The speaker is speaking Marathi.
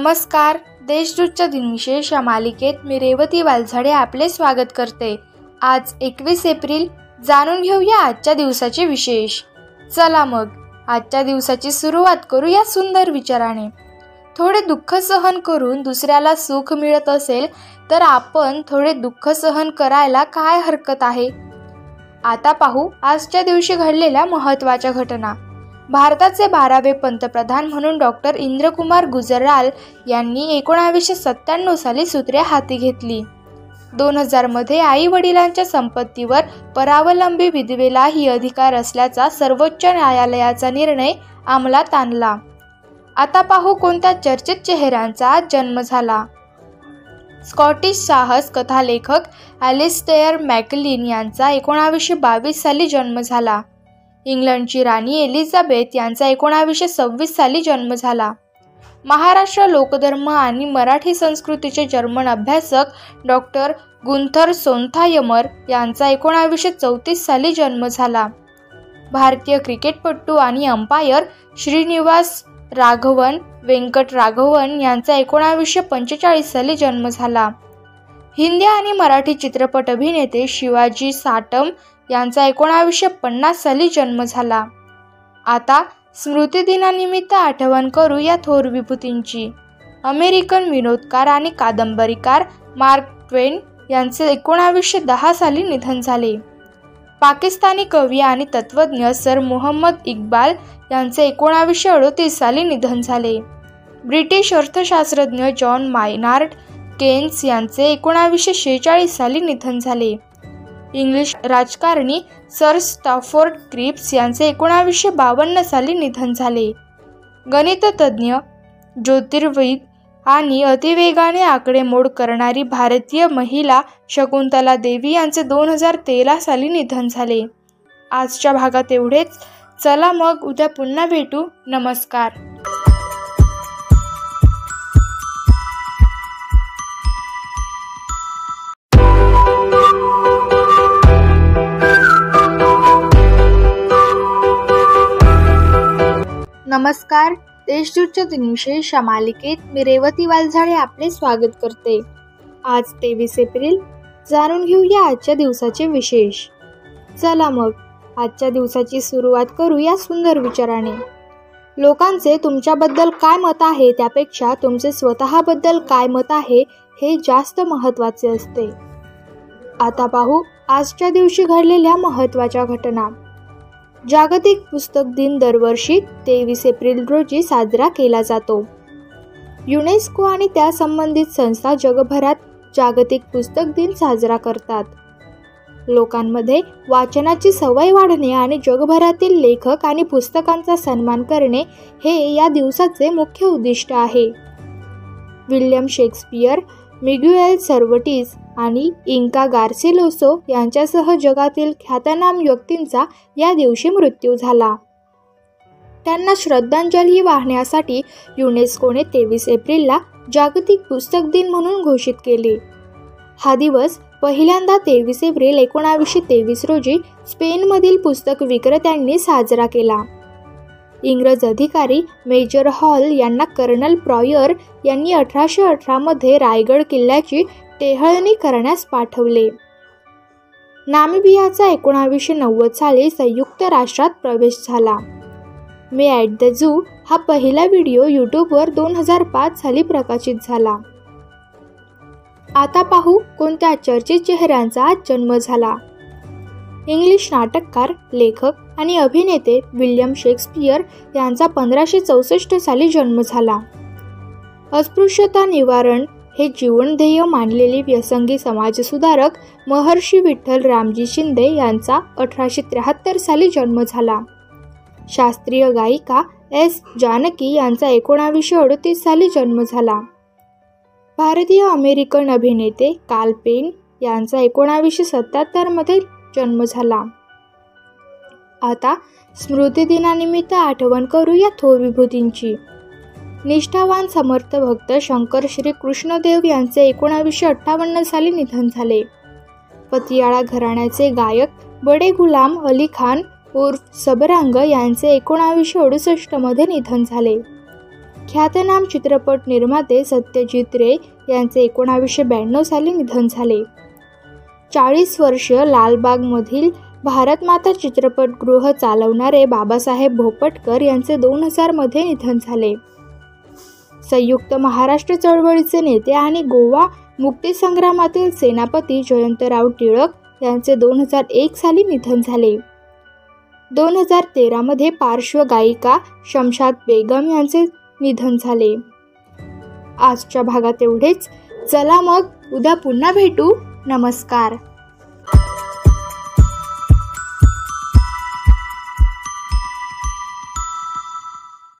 नमस्कार. देशदूतच्या दिनविशेष या मालिकेत मी रेवती वालझाडे आपले स्वागत करते. आज एकवीस एप्रिल. जाणून घेऊया आजच्या दिवसाचे विशेष. चला मग आजच्या दिवसाची सुरुवात करू या सुंदर विचाराने. थोडे दुःख सहन करून दुसऱ्याला सुख मिळत असेल तर आपण थोडे दुःख सहन करायला काय हरकत आहे? आता पाहू आजच्या दिवशी घडलेल्या महत्त्वाच्या घटना. भारताचे बारावे पंतप्रधान म्हणून डॉक्टर इंद्रकुमार गुजराल यांनी एकोणावीसशे सत्त्याण्णव साली सूत्रे हाती घेतली. दोन हजारमध्ये आई वडिलांच्या संपत्तीवर परावलंबी विधवेलाही अधिकार असल्याचा सर्वोच्च न्यायालयाचा निर्णय अंमलात आणला. आता पाहू कोणत्या चर्चित चेहऱ्यांचा जन्म झाला. स्कॉटिश साहस कथालेखक ॲलिस्टेअर मॅकलिन यांचा एकोणावीसशे बावीस साली जन्म झाला. इंग्लंडची राणी एलिझाबेथ यांचा एकोणावीसशे सव्वीस साली जन्म झाला. महाराष्ट्र लोकधर्म आणि मराठी संस्कृतीचे जर्मन अभ्यासक डॉक्टर गुंथर सोंथायमर यांचा एकोणावीसशे चौतीस साली जन्म झाला. भारतीय क्रिकेटपटू आणि अंपायर श्रीनिवास राघवन व्यंकट राघवन यांचा एकोणावीसशे पंचेचाळीस साली जन्म झाला. हिंदी आणि मराठी चित्रपट अभिनेते शिवाजी साटम यांचा एकोणावीसशे पन्नास साली जन्म झाला. आता स्मृतिदिनानिमित्त आठवण करू या थोर विभूतींची. अमेरिकन विनोदकार आणि कादंबरीकार मार्क ट्वेन यांचे एकोणावीसशे दहा साली निधन झाले. पाकिस्तानी कवी आणि तत्त्वज्ञ सर मोहम्मद इक्बाल यांचे एकोणावीसशे अडोतीस साली निधन झाले. ब्रिटिश अर्थशास्त्रज्ञ जॉन मायनार्ड केन्स यांचे एकोणावीसशे शेहेचाळीस साली निधन झाले. इंग्लिश राजकारणी सर स्टॉफोर्ड क्रिप्स यांचे एकोणावीसशे बावन्न साली निधन झाले. गणिततज्ञ ज्योतिर्विद आणि अतिवेगाने आकडेमोड करणारी भारतीय महिला शकुंतला देवी यांचे दोन हजार तेरा साली निधन झाले. आजच्या भागात एवढेच. चला मग उद्या पुन्हा भेटू. नमस्कार. नमस्कार देशदूतच्या दिनविशेष या मालिकेत मी रेवती वालझाडे आपले स्वागत करते. आज तेवीस एप्रिल जाणून घेऊया आजच्या दिवसाचे विशेष. चला मग आजच्या दिवसाची सुरुवात करू या सुंदर विचाराने. लोकांचे तुमच्याबद्दल काय मत आहे त्यापेक्षा तुमचे स्वतःबद्दल काय मत आहे हे जास्त महत्त्वाचे असते. आता पाहू आजच्या दिवशी घडलेल्या महत्त्वाच्या घटना. जागतिक पुस्तक दिन दरवर्षी तेवीस एप्रिल रोजी साजरा केला जातो. युनेस्को आणि त्या संबंधित संस्था जगभरात जागतिक पुस्तक दिन साजरा करतात. लोकांमध्ये वाचनाची सवय वाढणे आणि जगभरातील लेखक आणि पुस्तकांचा सन्मान करणे हे या दिवसाचे मुख्य उद्दिष्ट आहे. विल्यम शेक्सपियर मिग्युएल सर्वटीस आणि इंका गार्सेलोसो यांच्यासह जगातील ख्यातनाम व्यक्तींचा या दिवशी मृत्यू झाला. त्यांना श्रद्धांजली वाहण्यासाठी युनेस्कोने तेवीस एप्रिलला जागतिक पुस्तक दिन म्हणून घोषित केले. हा दिवस पहिल्यांदा तेवीस एप्रिल एकोणावीसशे तेवीस रोजी स्पेनमधील पुस्तक विक्रेत्यांनी साजरा केला. इंग्रज अधिकारी मेजर हॉल यांना कर्नल प्रॉयर यांनी अठराशे अठरामध्ये रायगड किल्ल्याची टेहळणी करण्यास पाठवले. नामिबियाचा एकोणावीसशे नव्वद साली संयुक्त राष्ट्रात प्रवेश झाला. मे ॲट द झू हा पहिला व्हिडिओ यूट्यूबवर दोन हजार पाच साली प्रकाशित झाला. आता पाहू कोणत्या चर्चित चेहऱ्यांचा जन्म झाला. इंग्लिश नाटककार लेखक आणि अभिनेते विल्यम शेक्सपियर यांचा पंधराशे चौसष्ट साली जन्म झाला. अस्पृश्यता निवारण हे जीवनध्येय मानलेले व्यसंगी समाजसुधारक महर्षी विठ्ठल रामजी शिंदे यांचा अठराशे त्र्याहत्तर साली जन्म झाला. शास्त्रीय गायिका एस. जानकी यांचा एकोणावीसशे अडतीस साली जन्म झाला. भारतीय अमेरिकन अभिनेते काल पेन यांचा एकोणावीसशे सत्याहत्तरमध्ये जन्म झाला. आता स्मृतिदिनानिमित्त आठवण करू या थोर विभूतींची. निष्ठावान समर्थ भक्त शंकर श्री कृष्णदेव यांचे एकोणावीसशे अठ्ठावन्न साली निधन झाले. पतियाळा घराण्याचे गायक बडे गुलाम अली खान उर्फ सबरांग यांचे एकोणावीसशे अडुसष्टमध्ये निधन झाले. ख्यातनाम चित्रपट निर्माते सत्यजित रे यांचे एकोणावीसशे ब्याण्णव साली निधन झाले. चाळीस वर्ष लालबागमधील भारतमाता चित्रपटगृह चालवणारे बाबासाहेब भोपटकर यांचे दोन हजारमध्ये निधन झाले. संयुक्त महाराष्ट्र चळवळीचे नेते आणि गोवा मुक्तीसंग्रामातील सेनापती जयंतराव टिळक यांचे दोन हजार एक साली निधन झाले. दोन हजार तेरामध्ये पार्श्वगायिका शमशाद बेगम यांचे निधन झाले. आजच्या भागात एवढेच. चला मग उद्या पुन्हा भेटू. नमस्कार.